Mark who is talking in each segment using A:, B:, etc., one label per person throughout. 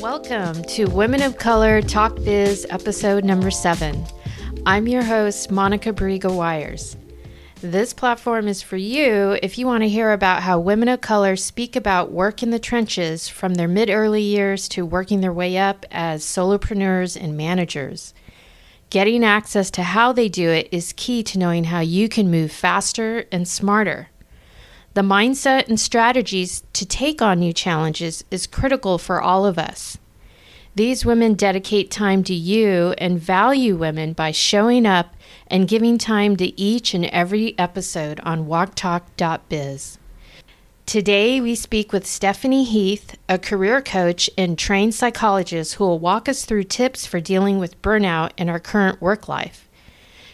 A: Welcome to Women of Color Talk Biz episode number seven. I'm your host, Monica Briga Wires. This platform is for you if you want to hear about how women of color speak about work in the trenches from their mid early years to working their way up as solopreneurs and managers. Getting access to how they do it is key to knowing how you can move faster and smarter. The mindset and strategies to take on new challenges is critical for all of us. These women dedicate time to you and value women by showing up and giving time to each and every episode on woctalk.biz. Today, we speak with Stephanie Heath, a career coach and trained psychologist who will walk us through tips for dealing with burnout in our current work life.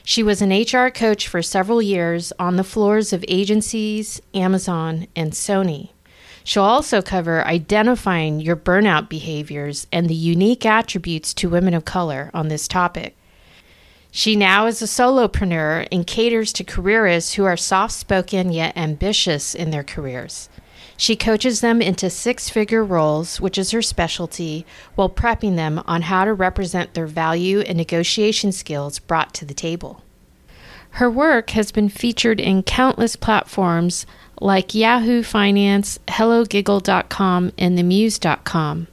A: She was an HR coach for several years on the floors of agencies, Amazon, and Sony. She'll also cover identifying your burnout behaviors and the unique attributes to women of color on this topic. She now is a solopreneur and caters to careerists who are soft spoken yet ambitious in their careers. She coaches them into six figure roles, which is her specialty, while prepping them on how to represent their value and negotiation skills brought to the table. Her work has been featured in countless platforms like Yahoo Finance, HelloGiggle.com, and TheMuse.com,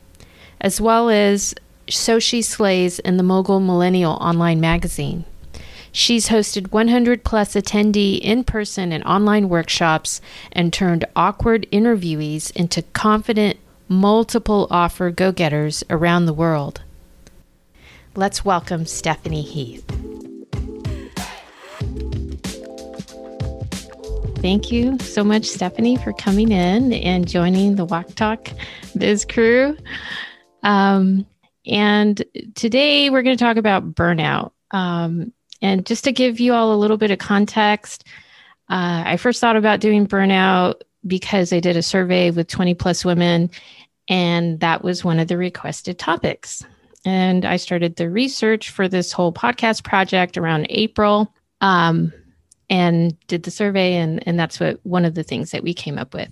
A: as well as So She Slays and the Mogul Millennial online magazine. She's hosted 100 plus attendee in person and online workshops and turned awkward interviewees into confident, multiple offer go getters around the world. Let's welcome Stephanie Heath. Thank you so much, Stephanie, for coming in and joining the WOC Talk Biz crew. Um, and today we're going to talk about burnout. Um, and just to give you all a little bit of context, uh, I first thought about doing burnout because I did a survey with 20 plus women, and that was one of the requested topics. And I started the research for this whole podcast project around April um, and did the survey, and, and that's what one of the things that we came up with.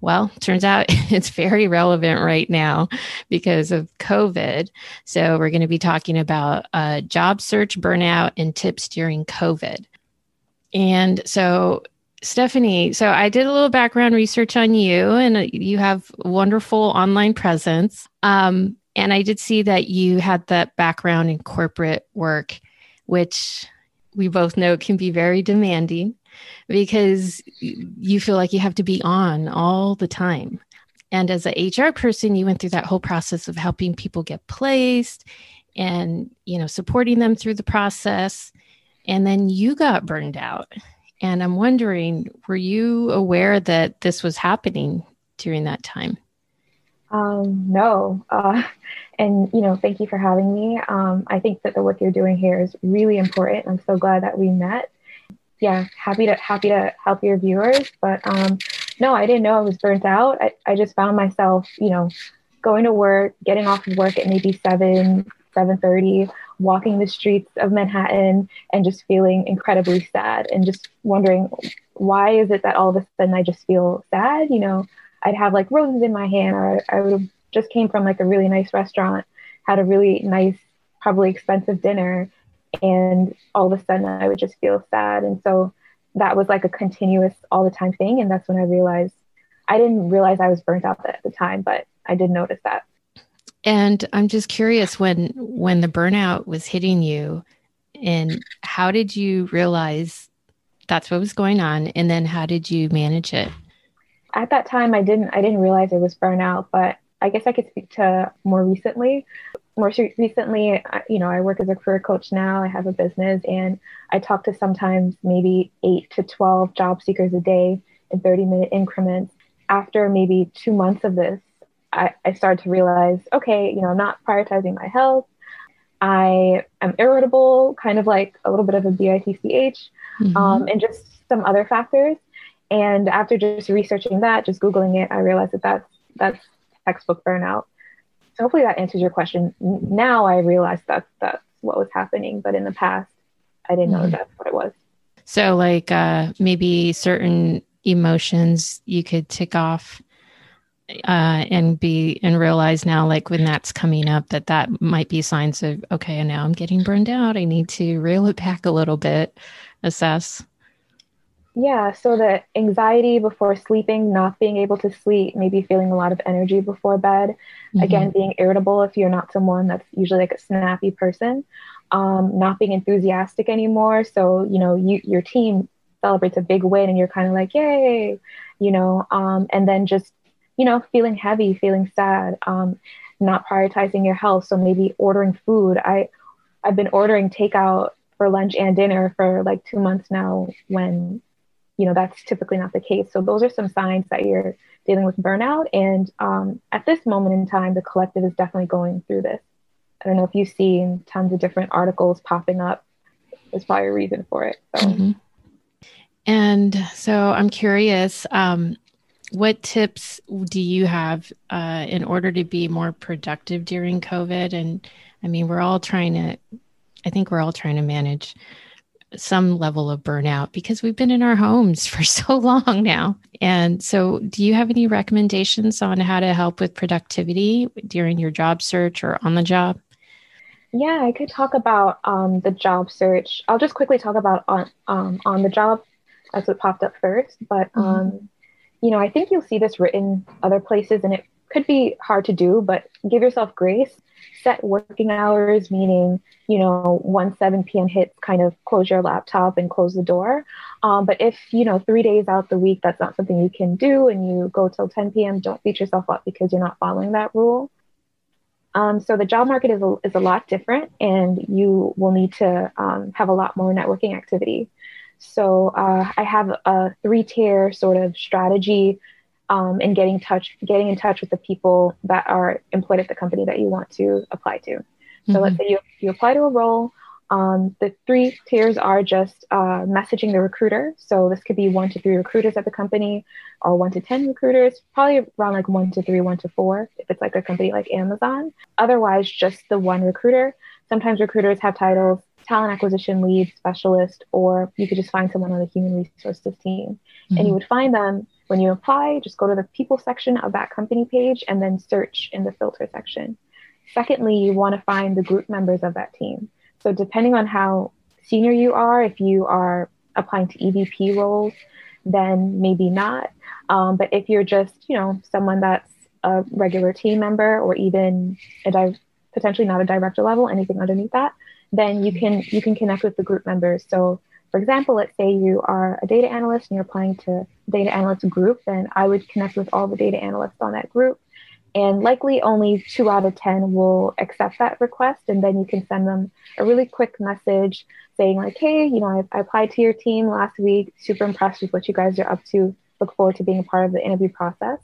A: Well, turns out it's very relevant right now because of COVID. So, we're going to be talking about uh, job search, burnout, and tips during COVID. And so, Stephanie, so I did a little background research on you, and you have wonderful online presence. Um, and I did see that you had that background in corporate work, which we both know it can be very demanding because you feel like you have to be on all the time. And as an HR person, you went through that whole process of helping people get placed and, you know, supporting them through the process. And then you got burned out. And I'm wondering, were you aware that this was happening during that time?
B: Um, no. Uh, and, you know, thank you for having me. Um, I think that the work you're doing here is really important. I'm so glad that we met yeah, happy to happy to help your viewers. But um, no, I didn't know I was burnt out. I, I just found myself, you know, going to work, getting off of work at maybe seven, seven thirty, walking the streets of Manhattan, and just feeling incredibly sad, and just wondering why is it that all of a sudden I just feel sad? You know, I'd have like roses in my hand, or I would have just came from like a really nice restaurant, had a really nice, probably expensive dinner, and all of a sudden I would just feel sad. And so that was like a continuous all the time thing. And that's when I realized I didn't realize I was burnt out at the time, but I did notice that.
A: And I'm just curious when when the burnout was hitting you and how did you realize that's what was going on and then how did you manage it?
B: At that time I didn't I didn't realize it was burnout, but I guess I could speak to more recently more recently, you know, I work as a career coach now. I have a business and I talk to sometimes maybe eight to 12 job seekers a day in 30 minute increments. After maybe two months of this, I, I started to realize, okay, you know, I'm not prioritizing my health. I am irritable, kind of like a little bit of a BITCH, mm-hmm. um, and just some other factors. And after just researching that, just Googling it, I realized that that's, that's textbook burnout. So hopefully that answers your question. Now I realize that that's what was happening, but in the past, I didn't know mm-hmm. that's what it was.
A: So, like uh, maybe certain emotions you could tick off uh, and be and realize now like when that's coming up that that might be signs of okay now i'm getting burned out i need to reel it back a little bit assess
B: yeah so the anxiety before sleeping not being able to sleep maybe feeling a lot of energy before bed mm-hmm. again being irritable if you're not someone that's usually like a snappy person um, not being enthusiastic anymore so you know you, your team celebrates a big win and you're kind of like yay you know um, and then just you know, feeling heavy, feeling sad, um, not prioritizing your health. So maybe ordering food. I, I've been ordering takeout for lunch and dinner for like two months now when, you know, that's typically not the case. So those are some signs that you're dealing with burnout. And um, at this moment in time, the collective is definitely going through this. I don't know if you've seen tons of different articles popping up. There's probably a reason for it. So. Mm-hmm.
A: And so I'm curious, um, what tips do you have uh, in order to be more productive during COVID? And I mean, we're all trying to, I think we're all trying to manage some level of burnout because we've been in our homes for so long now. And so, do you have any recommendations on how to help with productivity during your job search or on the job?
B: Yeah, I could talk about um, the job search. I'll just quickly talk about on um, on the job. That's what popped up first. But mm-hmm. um, you know, I think you'll see this written other places and it could be hard to do, but give yourself grace. Set working hours, meaning, you know, once 7 p.m. hits, kind of close your laptop and close the door. Um, but if, you know, three days out the week, that's not something you can do and you go till 10 p.m., don't beat yourself up because you're not following that rule. Um, so the job market is a, is a lot different and you will need to um, have a lot more networking activity. So uh, I have a three-tier sort of strategy um, in getting touch, getting in touch with the people that are employed at the company that you want to apply to. So mm-hmm. let's say you, you apply to a role. Um, the three tiers are just uh, messaging the recruiter. So this could be one to three recruiters at the company, or one to ten recruiters. Probably around like one to three, one to four, if it's like a company like Amazon. Otherwise, just the one recruiter. Sometimes recruiters have titles talent acquisition lead specialist, or you could just find someone on the human resources team. Mm-hmm. And you mm-hmm. would find them when you apply, just go to the people section of that company page and then search in the filter section. Secondly, you want to find the group members of that team. So, depending on how senior you are, if you are applying to EVP roles, then maybe not. Um, but if you're just, you know, someone that's a regular team member or even a di- potentially not a director level, anything underneath that, then you can you can connect with the group members. So for example, let's say you are a data analyst and you're applying to data analyst group, then I would connect with all the data analysts on that group. And likely only two out of 10 will accept that request. And then you can send them a really quick message saying, like, hey, you know, I, I applied to your team last week, super impressed with what you guys are up to, look forward to being a part of the interview process.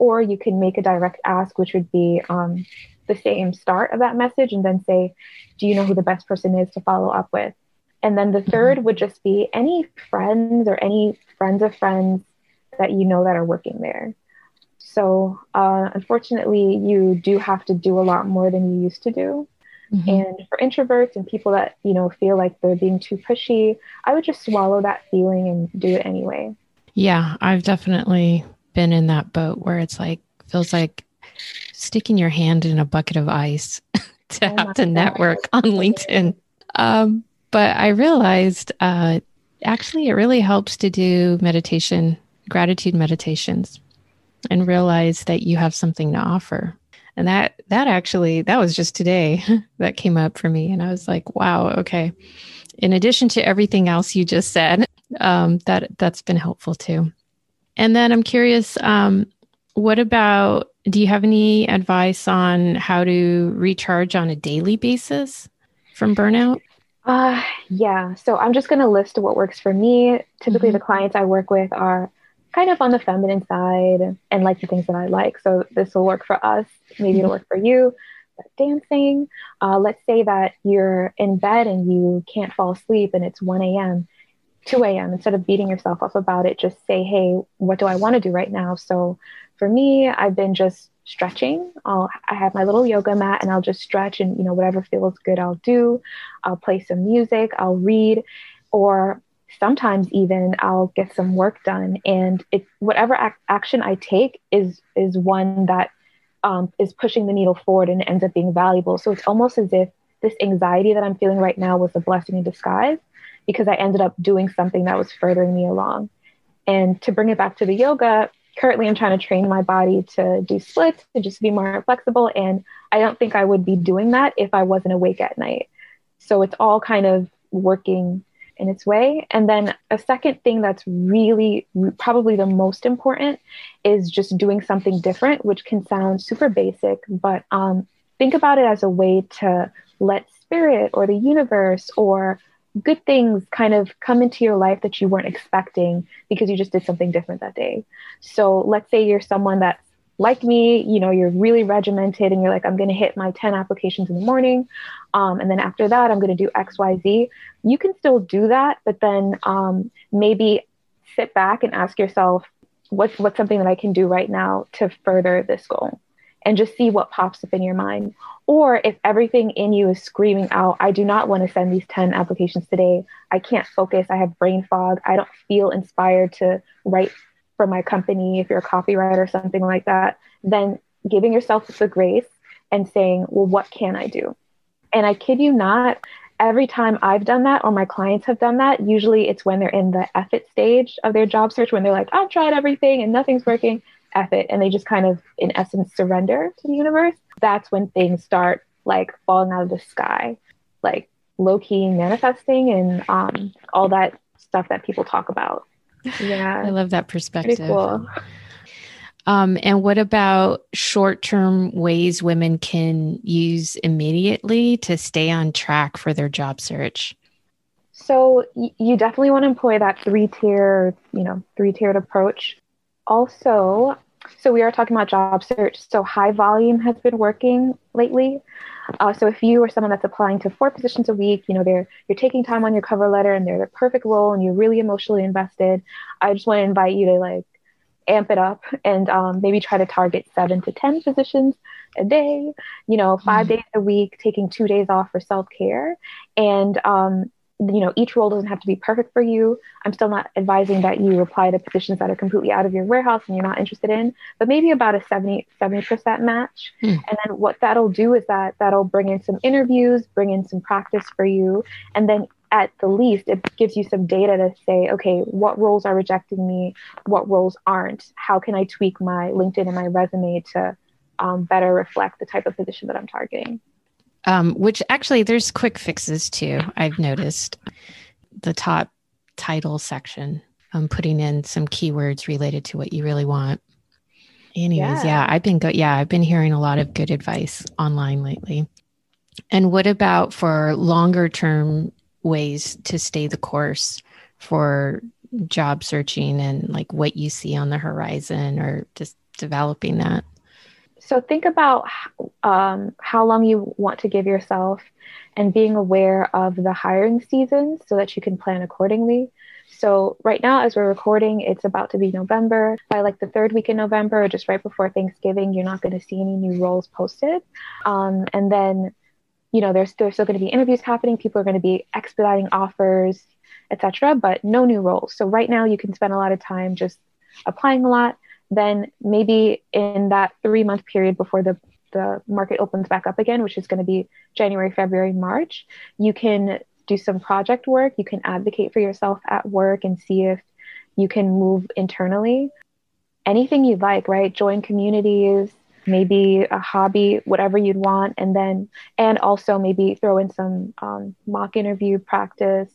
B: Or you can make a direct ask, which would be, um, the same start of that message and then say, do you know who the best person is to follow up with? And then the 3rd mm-hmm. would just be any friends or any friends of friends that you know that are working there. So, uh, unfortunately, you do have to do a lot more than you used to do. Mm-hmm. And for introverts and people that, you know, feel like they're being too pushy, I would just swallow that feeling and do it anyway.
A: Yeah, I've definitely been in that boat where it's like, feels like sticking your hand in a bucket of ice to oh have to network on LinkedIn. Um, but I realized uh, actually it really helps to do meditation, gratitude meditations, and realize that you have something to offer. And that that actually that was just today that came up for me, and I was like, wow, okay. In addition to everything else you just said, um, that that's been helpful too. And then I'm curious, um, what about do you have any advice on how to recharge on a daily basis from burnout?
B: Uh, yeah. So I'm just going to list what works for me. Typically, mm-hmm. the clients I work with are kind of on the feminine side and like the things that I like. So this will work for us. Maybe mm-hmm. it'll work for you. But Dancing. Uh, let's say that you're in bed and you can't fall asleep and it's 1 a.m., 2 a.m. Instead of beating yourself up about it, just say, hey, what do I want to do right now? So for me, I've been just stretching. I'll, I have my little yoga mat and I'll just stretch and, you know, whatever feels good, I'll do. I'll play some music, I'll read, or sometimes even I'll get some work done, and it whatever ac- action I take is is one that um, is pushing the needle forward and ends up being valuable. So it's almost as if this anxiety that I'm feeling right now was a blessing in disguise because I ended up doing something that was furthering me along. And to bring it back to the yoga, currently I'm trying to train my body to do splits to just be more flexible. And I don't think I would be doing that if I wasn't awake at night. So it's all kind of working in its way. And then a second thing that's really probably the most important is just doing something different, which can sound super basic, but um, think about it as a way to let spirit or the universe or good things kind of come into your life that you weren't expecting because you just did something different that day. So let's say you're someone that's like me, you know, you're really regimented and you're like, I'm going to hit my 10 applications in the morning. Um, and then after that, I'm going to do X, Y, Z. You can still do that, but then um, maybe sit back and ask yourself, what's, what's something that I can do right now to further this goal? And just see what pops up in your mind. Or if everything in you is screaming out, I do not want to send these 10 applications today. I can't focus. I have brain fog. I don't feel inspired to write for my company. If you're a copywriter or something like that, then giving yourself the grace and saying, well, what can I do? And I kid you not, every time I've done that or my clients have done that, usually it's when they're in the effort stage of their job search, when they're like, I've tried everything and nothing's working, effort. And they just kind of, in essence, surrender to the universe that's when things start like falling out of the sky, like low key manifesting and um, all that stuff that people talk about.
A: Yeah. I love that perspective. Pretty cool. Um, and what about short term ways women can use immediately to stay on track for their job search?
B: So y- you definitely want to employ that three tier, you know, three tiered approach. Also, so we are talking about job search. So high volume has been working lately. Uh, so if you are someone that's applying to four positions a week, you know, they're you're taking time on your cover letter and they're the perfect role and you're really emotionally invested. I just want to invite you to like amp it up and um, maybe try to target seven to ten positions a day. You know, 5 mm-hmm. days a week, taking two days off for self care, and um, you know each role doesn't have to be perfect for you. I'm still not advising that you apply to positions that are completely out of your warehouse and you're not interested in but maybe about a 70 70% match. Mm. and then what that'll do is that that'll bring in some interviews bring in some practice for you. And then at the least it gives you some data to say okay what roles are rejecting me? What roles aren't? How can i tweak my linkedin and my resume to um, better reflect the type of position that i'm targeting
A: um, which actually there's quick fixes too. I've noticed the top title section. I'm putting in some keywords related to what you really want. Anyways, yeah, yeah I've been good. Yeah, I've been hearing a lot of good advice online lately. And what about for longer term ways to stay the course for job searching and like what you see on the horizon or just developing that?
B: So think about um, how long you want to give yourself and being aware of the hiring season so that you can plan accordingly. So right now, as we're recording, it's about to be November. By like the third week in November, or just right before Thanksgiving, you're not going to see any new roles posted. Um, and then, you know, there's there's still going to be interviews happening. People are going to be expediting offers, etc. But no new roles. So right now, you can spend a lot of time just applying a lot then maybe in that three month period before the the market opens back up again, which is going to be January, February, March, you can do some project work. You can advocate for yourself at work and see if you can move internally. Anything you'd like, right? Join communities, maybe a hobby, whatever you'd want. And then, and also maybe throw in some um, mock interview practice.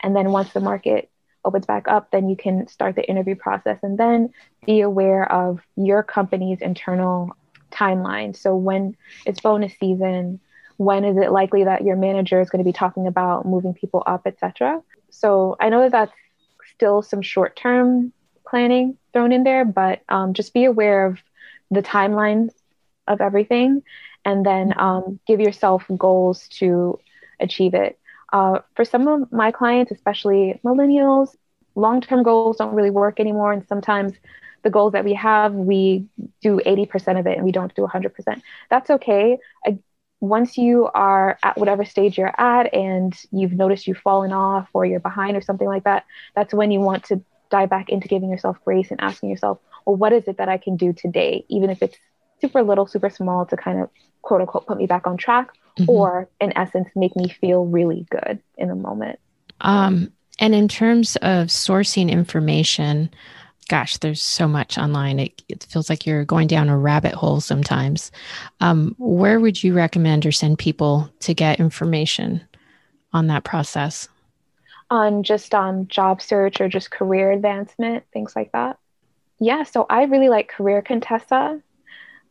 B: And then once the market opens back up, then you can start the interview process and then be aware of your company's internal timeline. So when it's bonus season, when is it likely that your manager is going to be talking about moving people up, etc. So I know that that's still some short-term planning thrown in there, but um, just be aware of the timelines of everything, and then um, give yourself goals to achieve it. Uh, for some of my clients, especially millennials, long term goals don't really work anymore. And sometimes the goals that we have, we do 80% of it and we don't do 100%. That's okay. I, once you are at whatever stage you're at and you've noticed you've fallen off or you're behind or something like that, that's when you want to dive back into giving yourself grace and asking yourself, well, what is it that I can do today, even if it's super little, super small to kind of quote unquote put me back on track mm-hmm. or in essence make me feel really good in the moment.
A: Um, and in terms of sourcing information, gosh, there's so much online. It, it feels like you're going down a rabbit hole sometimes. Um, where would you recommend or send people to get information on that process?
B: On just on job search or just career advancement, things like that. Yeah, so I really like Career Contessa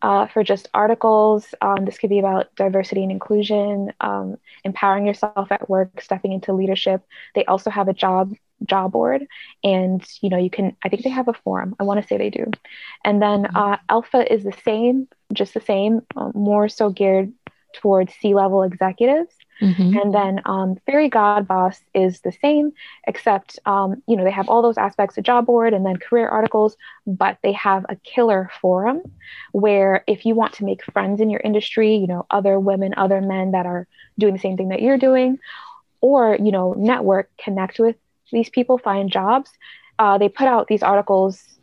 B: uh, for just articles. Um, this could be about diversity and inclusion, um, empowering yourself at work, stepping into leadership. They also have a job job board, and you know you can. I think they have a forum. I want to say they do. And then mm-hmm. uh, Alpha is the same, just the same, uh, more so geared towards C level executives. Mm-hmm. And then um, Fairygodboss is the same, except um, you know they have all those aspects of job board and then career articles, but they have a killer forum where if you want to make friends in your industry, you know other women, other men that are doing the same thing that you're doing, or you know network, connect with these people, find jobs. Uh, they put out these articles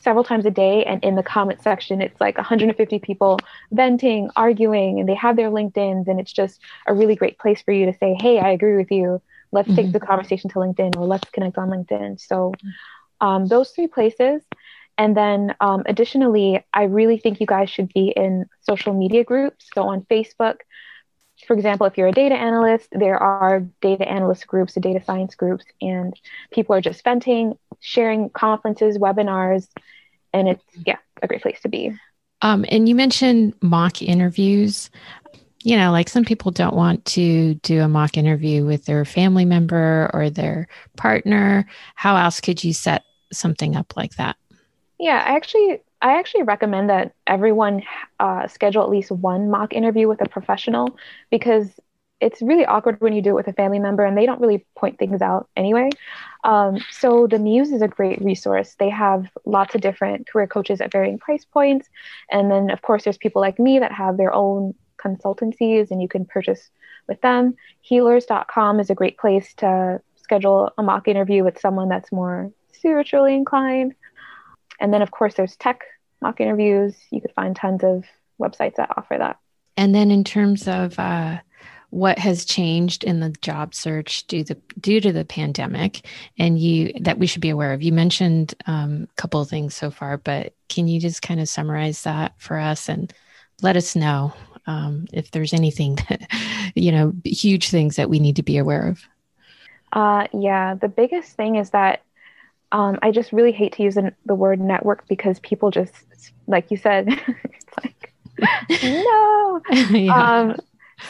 B: several times a day and in the comment section it's like 150 people venting arguing and they have their linkedins and it's just a really great place for you to say hey i agree with you. Let's mm-hmm. take the conversation to linkedin or let's connect on linkedin. So um, those three places. And then um, additionally i really think you guys should be in social media groups. So on facebook for example, if you're a data analyst, there are data analyst groups, the data science groups, and people are just venting, sharing conferences, webinars, and it's yeah a great place to be.
A: Um, and you mentioned mock interviews. You know like some people don't want to do a mock interview with their family member or their partner. How else could you set something up like that?
B: Yeah i actually i actually recommend that everyone uh, schedule at least one mock interview with a professional because it's really awkward when you do it with a family member and they don't really point things out anyway. Um, so the Muse is a great resource. They have lots of different career coaches at varying price points. And then, of course, there's people like me that have their own consultancies and you can purchase with them. Healers.com is a great place to schedule a mock interview with someone that's more spiritually inclined. And then, of course, there's tech mock interviews. You could find tons of websites that offer that.
A: And then, in terms of uh, what has changed in the job search due to due to the pandemic and you that we should be aware of. You mentioned um, a couple of things so far but can you just kind of summarize that for us and let us know um, if there's anything that you know huge things that we need to be aware of?
B: Uh, yeah. The biggest thing is that um, i just really hate to use the word network because people just like you said it's like no. Yeah. um,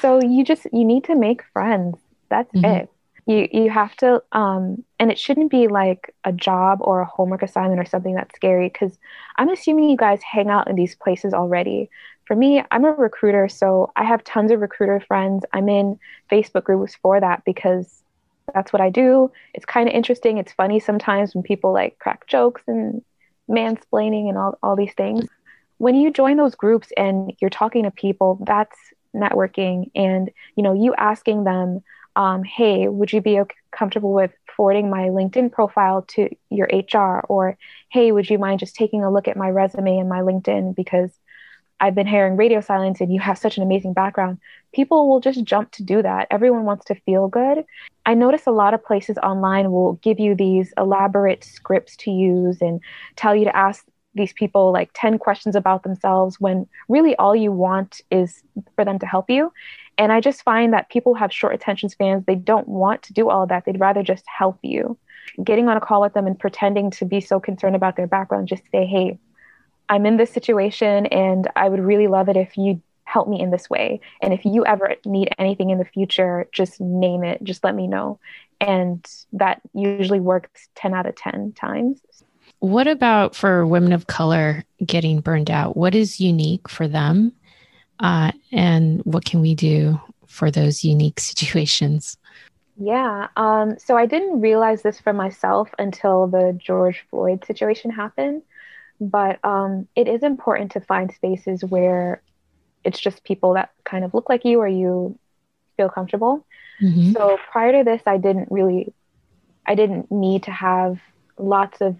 B: so you just you need to make friends. That's mm-hmm. it. You you have to um and it shouldn't be like a job or a homework assignment or something that's scary because i'm assuming you guys hang out in these places already. For me i'm a recruiter so i have tons of recruiter friends. I'm in facebook groups for that because that's what i do. It's kind of interesting. It's funny sometimes when people like crack jokes and mansplaining and all, all these things. When you join those groups and you're talking to people that's networking and you know you asking them um, hey would you be okay, comfortable with forwarding my linkedin profile to your hr or hey would you mind just taking a look at my resume and my linkedin because i've been hearing radio silence and you have such an amazing background. People will just jump to do that. Everyone wants to feel good. I notice a lot of places online will give you these elaborate scripts to use and tell you to ask these people like 10 questions about themselves when really all you want is for them to help you. And I just find that people have short attention spans. They don't want to do all that. They'd rather just help you. Getting on a call with them and pretending to be so concerned about their background, just say, hey, I'm in this situation and I would really love it if you help me in this way. And if you ever need anything in the future, just name it, just let me know. And that usually works 10 out of 10 times.
A: What about for women of color getting burned out? What is unique for them? Uh, and what can we do for those unique situations?
B: Yeah. Um, so I didn't realize this for myself until the George Floyd situation happened. But um, it is important to find spaces where it's just people that kind of look like you or you feel comfortable. Mm-hmm. So prior to this, I didn't really, I didn't need to have lots of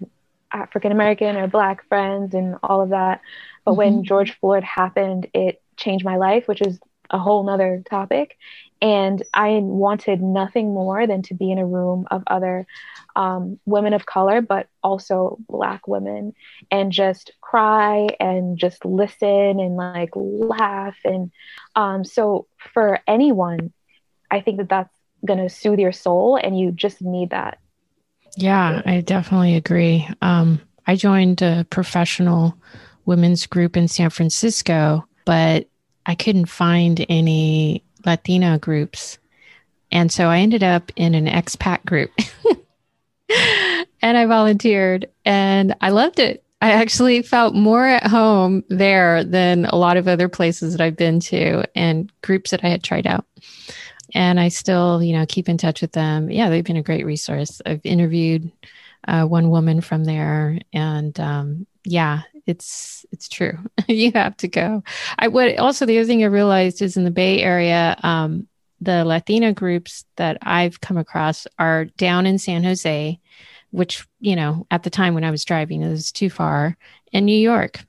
B: African American or Black friends and all of that. But mm-hmm. when George Floyd happened, it changed my life, which is a whole nother topic. And I wanted nothing more than to be in a room of other um, women of color, but also Black women, and just cry and just listen and like laugh. And um, so, for anyone, I think that that's going to soothe your soul, and you just need that.
A: Yeah, I definitely agree. Um, I joined a professional women's group in San Francisco, but I couldn't find any Latina groups. And so I ended up in an expat group and I volunteered and I loved it. I actually felt more at home there than a lot of other places that I've been to and groups that I had tried out. And I still, you know, keep in touch with them. Yeah, they've been a great resource. I've interviewed uh, one woman from there, and um, yeah, it's it's true. you have to go. I would also the other thing I realized is in the Bay Area, um, the Latina groups that I've come across are down in San Jose, which you know at the time when I was driving it was too far, in New York.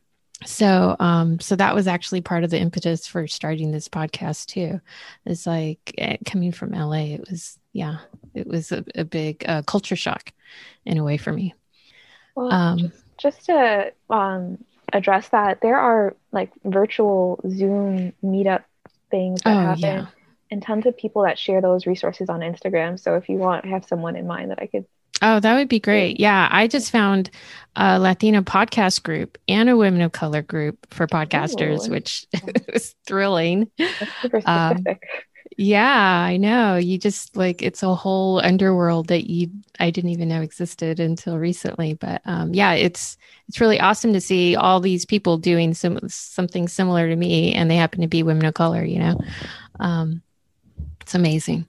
A: So, um, so that was actually part of the impetus for starting this podcast too. It's like eh, coming from LA. It was, yeah, it was a, a big uh, culture shock in a way for me.
B: Well, um, just to um, address that, there are like virtual Zoom meetup things that oh, happen, yeah. and tons of people that share those resources on Instagram. So if you want, I have someone in mind that I could.
A: Oh, that would be great. Yeah, I just found a Latina podcast group and a women of color group for podcasters, Ooh. which is thrilling. That's super specific. Um, yeah, I know. You just like it's a whole underworld that you I didn't even know existed until recently. But um, yeah, it's it's really awesome to see all these people doing some something similar to me, and they happen to be women of color. You know, um, it's amazing.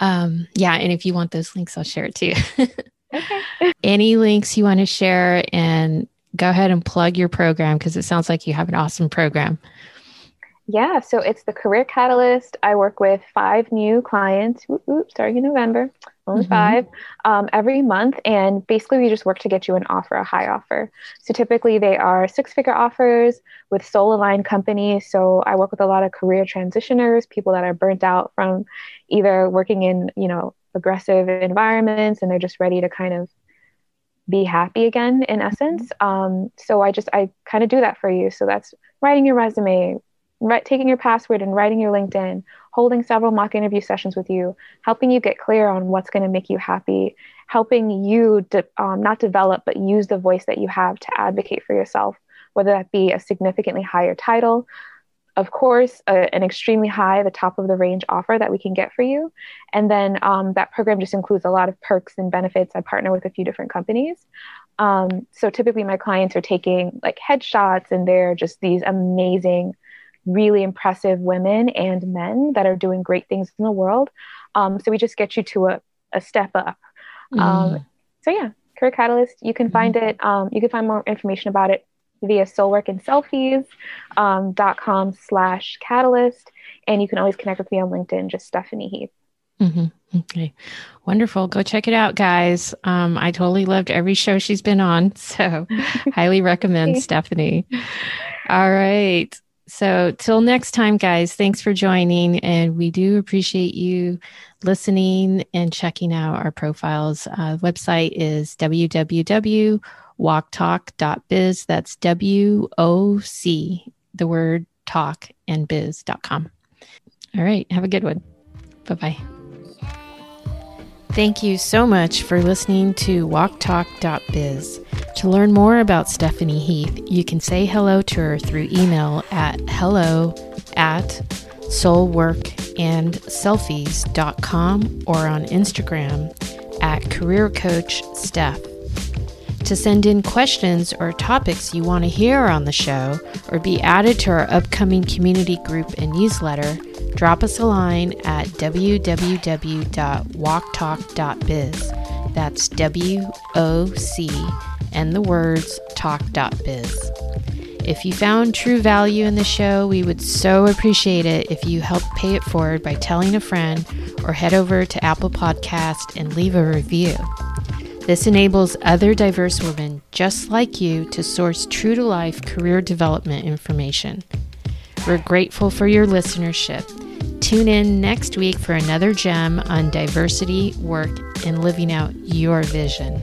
A: Um, yeah, and if you want those links, I'll share it too. okay. Any links you want to share, and go ahead and plug your program because it sounds like you have an awesome program.
B: Yeah, so it's the Career Catalyst. I work with five new clients starting in November, only mm-hmm. five, um, every month. And basically, we just work to get you an offer, a high offer. So typically, they are six figure offers with soul aligned companies. So I work with a lot of career transitioners, people that are burnt out from either working in, you know, aggressive environments and they're just ready to kind of be happy again in essence um, so i just i kind of do that for you so that's writing your resume right, taking your password and writing your LinkedIn, holding several mock interview sessions with you, helping you get clear on what's going to make you happy, helping you de- um, not develop, but use the voice that you have to advocate for yourself, whether that be a significantly higher title, of course, an extremely high, the top of the range offer that we can get for you. And then um, that program just includes a lot of perks and benefits. I partner with a few different companies. Um, so typically, my clients are taking like headshots, and they're just these amazing really impressive women and men that are doing great things in the world. Um, so we just get you to a, a step up. Mm. Um, so yeah, Career Catalyst. You can find mm. it. Um, you can find more information about it via soulworkandselfies.com um, slash catalyst. And you can always connect with me on LinkedIn, just Stephanie Heath.
A: Mm-hmm. Okay. Wonderful. Go check it out, guys. Um, I totally loved every show she's been on. So highly recommend Stephanie. All right. So, till next time, guys, thanks for joining. And we do appreciate you listening and checking out our profiles. Uh, website is www.woctalk.biz. That's W O C, the word talk and biz.com. All right. Have a good one. Bye bye. Thank you so much for listening to WOCTalk.biz. To learn more about Stephanie Heath, you can say hello to her through email at hello at soulworkandselfies.com or on Instagram at Career Coach Steph. To send in questions or topics you want to hear on the show or be added to our upcoming community group and newsletter, drop us a line at www.woctalk.biz. That's W O C and the words talk.biz. If you found true value in the show, we would so appreciate it if you help pay it forward by telling a friend or head over to Apple Podcast and leave a review. This enables other diverse women just like you to source true to life career development information. We're grateful for your listenership. Tune in next week for another gem on diversity, work, and living out your vision.